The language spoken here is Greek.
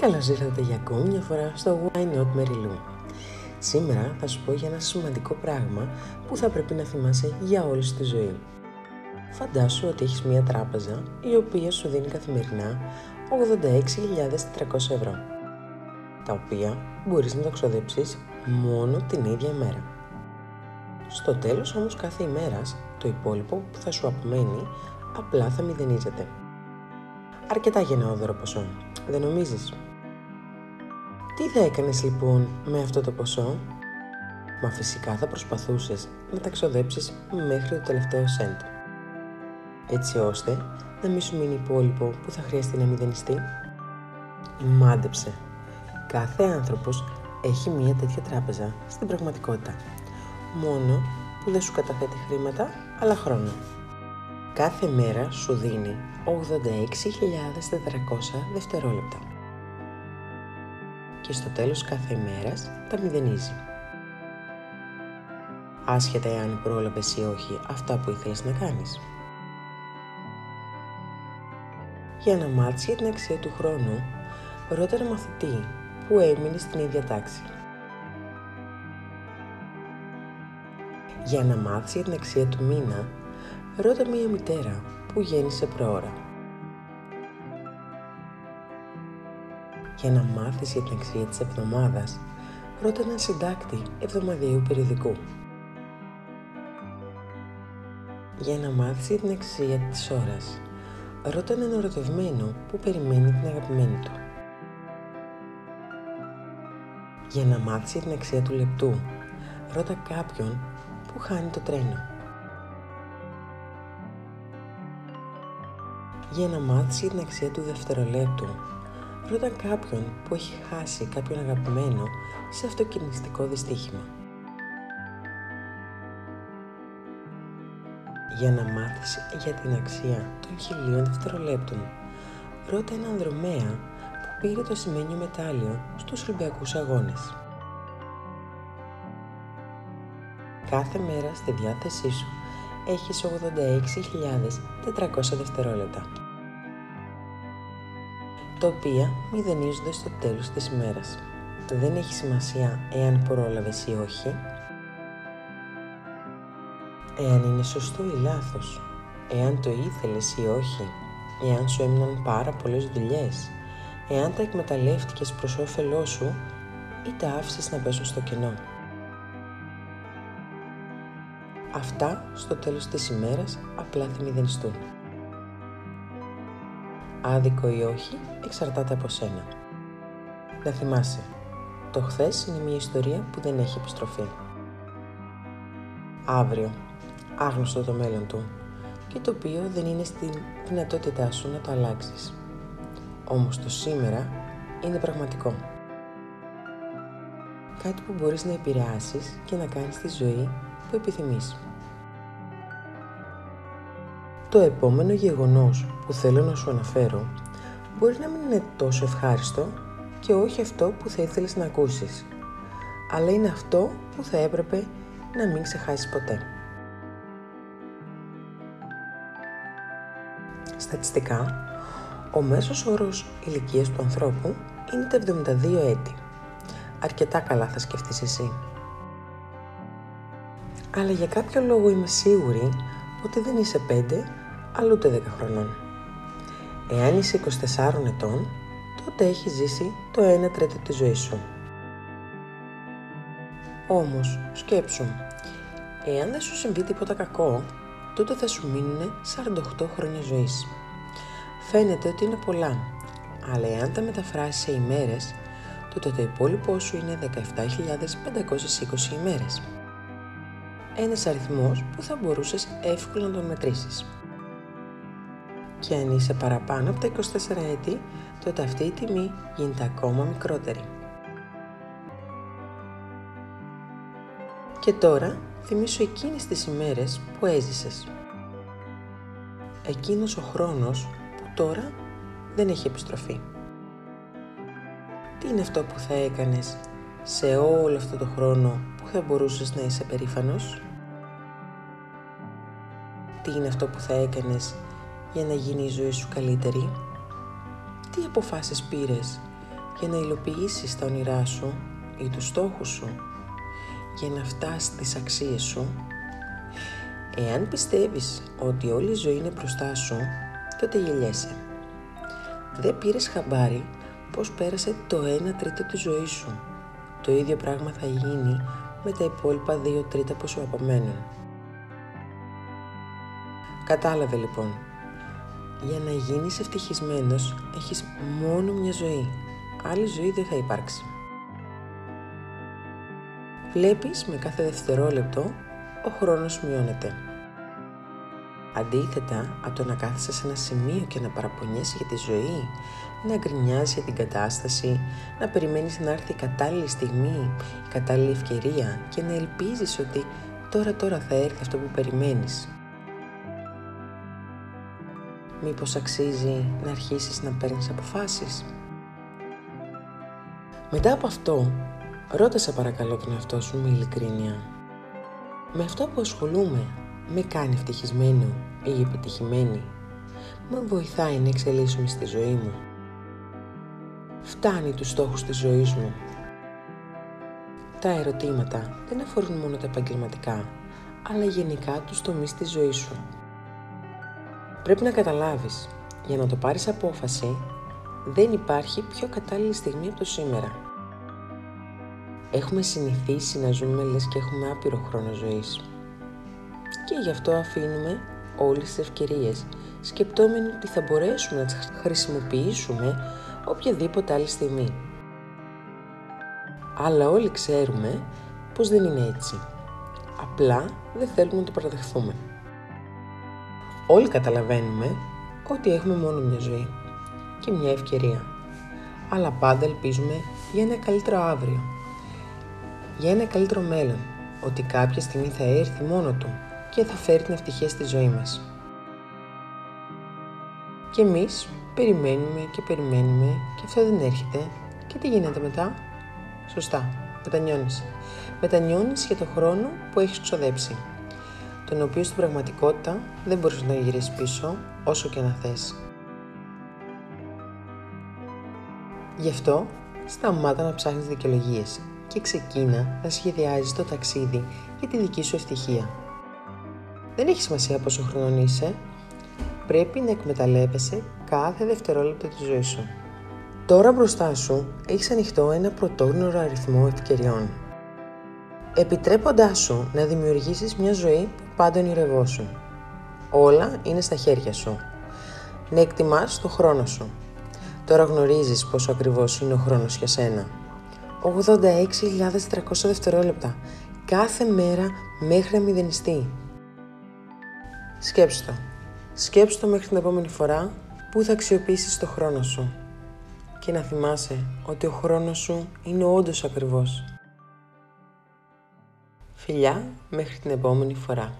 Καλώς ήρθατε για ακόμη μια φορά στο Why Not Mary Lou. Σήμερα θα σου πω για ένα σημαντικό πράγμα που θα πρέπει να θυμάσαι για όλη σου τη ζωή. Φαντάσου ότι έχεις μια τράπεζα η οποία σου δίνει καθημερινά 86.400 ευρώ τα οποία μπορείς να τα ξοδέψεις μόνο την ίδια ημέρα. Στο τέλος όμως κάθε ημέρας το υπόλοιπο που θα σου απομένει απλά θα μηδενίζεται. Αρκετά γενναιόδωρο ποσό, δεν νομίζεις; Τι θα έκανες λοιπόν με αυτό το ποσό; Μα φυσικά θα προσπαθούσες να τα ξοδέψεις μέχρι το τελευταίο σέντ. Έτσι ώστε να μην σου μείνει υπόλοιπο που θα χρειαστεί να μηδενιστεί. Μάντεψε. Κάθε άνθρωπος έχει μία τέτοια τράπεζα στην πραγματικότητα. Μόνο που δεν σου καταθέτει χρήματα, αλλά χρόνο. Κάθε μέρα σου δίνει 86.400 δευτερόλεπτα. Και στο τέλος κάθε ημέρας τα μηδενίζει. Άσχετα εάν πρόλαβες ή όχι αυτά που ήθελες να κάνεις. Για να μάθεις για την αξία του χρόνου, ρώτα ένα μαθητή που έμεινε στην ίδια τάξη. Για να μάθεις για την αξία του μήνα, ρώτα μία μητέρα που γέννησε προώρα. Για να μάθεις για την αξία της εβδομάδας, ρώτα έναν συντάκτη εβδομαδιαίου περιοδικού. Για να μάθεις για την αξία της ώρας, ρώτα έναν ερωτευμένο που περιμένει την αγαπημένη του. Για να μάθεις για την αξία του λεπτού, ρώτα κάποιον που χάνει το τρένο. Για να μάθεις για την αξία του δευτερολέπτου, ρώτα κάποιον που έχει χάσει κάποιον αγαπημένο σε αυτοκινηστικό δυστύχημα. Για να μάθεις για την αξία των χιλίων δευτερολέπτων, ρώτα έναν δρομέα που πήρε το σημαίνιο μετάλλιο στους Ολυμπιακούς Αγώνες. Κάθε μέρα στη διάθεσή σου έχεις 86.400 δευτερόλεπτα τα οποία μηδενίζονται στο τέλος της ημέρας. Δεν έχει σημασία εάν πρόλαβες ή όχι, εάν είναι σωστό ή λάθος, εάν το ήθελες ή όχι, εάν σου έμειναν πάρα πολλές δουλειές, εάν τα εκμεταλλεύτηκες προς όφελό σου ή τα άφησες να πέσουν στο κενό. Αυτά στο τέλος της ημέρας απλά θα μηδενιστούν. Άδικο ή όχι εξαρτάται από σένα. Να θυμάσαι, το χθες είναι μια ιστορία που δεν έχει επιστροφή. Αύριο, άγνωστο το μέλλον του και το οποίο δεν είναι στην δυνατότητά σου να το αλλάξεις. Όμως το σήμερα είναι πραγματικό. Κάτι που μπορείς να επηρεάσεις και να κάνεις τη ζωή που επιθυμείς. Το επόμενο γεγονός που θέλω να σου αναφέρω μπορεί να μην είναι τόσο ευχάριστο και όχι αυτό που θα ήθελες να ακούσεις, αλλά είναι αυτό που θα έπρεπε να μην ξεχάσεις ποτέ. Στατιστικά, ο μέσος όρος ηλικίας του ανθρώπου είναι τα 72 έτη. Αρκετά καλά θα σκεφτείς εσύ. Αλλά για κάποιο λόγο είμαι σίγουρη ότι δεν είσαι 5, αλλά ούτε 10 χρονών. Εάν είσαι 24 ετών, τότε έχεις ζήσει το 1 τρίτο της ζωής σου. Όμως, σκέψου, εάν δεν σου συμβεί τίποτα κακό, τότε θα σου μείνουν 48 χρόνια ζωής. Φαίνεται ότι είναι πολλά, αλλά εάν τα μεταφράσεις σε ημέρες, τότε το υπόλοιπό σου είναι 17.520 ημέρες ένας αριθμός που θα μπορούσες εύκολα να τον μετρήσεις. Και αν είσαι παραπάνω από τα 24 έτη, τότε αυτή η τιμή γίνεται ακόμα μικρότερη. Και τώρα θυμίσου εκείνες τις ημέρες που έζησες. Εκείνος ο χρόνος που τώρα δεν έχει επιστροφή. Τι είναι αυτό που θα έκανες σε όλο αυτό το χρόνο που θα μπορούσες να είσαι περήφανος; Τι είναι αυτό που θα έκανες για να γίνει η ζωή σου καλύτερη, τι αποφάσεις πήρες για να υλοποιήσεις τα όνειρά σου ή τους στόχους σου, για να φτάσεις τις αξίες σου; Εάν πιστεύεις ότι όλη η ζωή είναι μπροστά σου, τότε γελιέσαι. Δεν πήρες χαμπάρι πώς πέρασε το 1 τρίτο της ζωής σου. Το ίδιο πράγμα θα γίνει με τα υπόλοιπα 2 τρίτα που σου απομένουν. Κατάλαβε λοιπόν, για να γίνεις ευτυχισμένος έχεις μόνο μια ζωή. Άλλη ζωή δεν θα υπάρξει. Βλέπεις με κάθε δευτερόλεπτο ο χρόνος μειώνεται. Αντίθετα από το να κάθεσαι σε ένα σημείο και να παραπονιέσαι για τη ζωή, να γκρινιάζεις για την κατάσταση, να περιμένεις να έρθει η κατάλληλη στιγμή, η κατάλληλη ευκαιρία και να ελπίζεις ότι τώρα τώρα θα έρθει αυτό που περιμένεις. Μήπως αξίζει να αρχίσεις να παίρνεις αποφάσεις; Μετά από αυτό, ρώτασα παρακαλώ τον εαυτό σου με ειλικρίνεια. Με αυτό που ασχολούμαι, με κάνει ευτυχισμένο ή επιτυχημένη, με βοηθάει να εξελίσσομαι στη ζωή μου. Φτάνει τους στόχους της ζωής μου. Τα ερωτήματα δεν αφορούν μόνο τα επαγγελματικά, αλλά γενικά τους τομείς της ζωής σου. Πρέπει να καταλάβεις, για να το πάρεις απόφαση, δεν υπάρχει πιο κατάλληλη στιγμή από το σήμερα. Έχουμε συνηθίσει να ζούμε λες και έχουμε άπειρο χρόνο ζωής. Και γι' αυτό αφήνουμε όλες τις ευκαιρίες, σκεπτόμενοι ότι θα μπορέσουμε να τις χρησιμοποιήσουμε οποιαδήποτε άλλη στιγμή. Αλλά όλοι ξέρουμε πως δεν είναι έτσι. Απλά δεν θέλουμε να το παραδεχθούμε. Όλοι καταλαβαίνουμε ότι έχουμε μόνο μια ζωή και μια ευκαιρία. Αλλά πάντα ελπίζουμε για ένα καλύτερο αύριο. Για ένα καλύτερο μέλλον. Ότι κάποια στιγμή θα έρθει μόνο του και θα φέρει την ευτυχία στη ζωή μας. Και εμείς περιμένουμε και περιμένουμε και αυτό δεν έρχεται. Και τι γίνεται μετά; Σωστά, μετανιώνεις. Μετανιώνεις για το χρόνο που έχεις ξοδέψει τον οποίο στην πραγματικότητα δεν μπορείς να γυρίσεις πίσω όσο και να θες. Γι' αυτό σταμάτα να ψάχνεις δικαιολογίες και ξεκίνα να σχεδιάζεις το ταξίδι για τη δική σου ευτυχία. Δεν έχει σημασία πόσο χρόνο είσαι, πρέπει να εκμεταλλεύεσαι κάθε δευτερόλεπτο της ζωής σου. Τώρα μπροστά σου έχεις ανοιχτό ένα πρωτόγνωρο αριθμό ευκαιριών. Επιτρέποντάς σου να δημιουργήσεις μια ζωή που πάντα ονειρευόσουν. Όλα είναι στα χέρια σου. Να εκτιμάς το χρόνο σου. Τώρα γνωρίζεις πόσο ακριβώς είναι ο χρόνος για σένα. 86.300 δευτερόλεπτα. Κάθε μέρα μέχρι να μηδενιστεί. Σκέψου το. Σκέψου το μέχρι την επόμενη φορά που θα αξιοποιήσεις το χρόνο σου. Και να θυμάσαι ότι ο χρόνος σου είναι όντως ακριβώς. Φιλιά μέχρι την επόμενη φορά.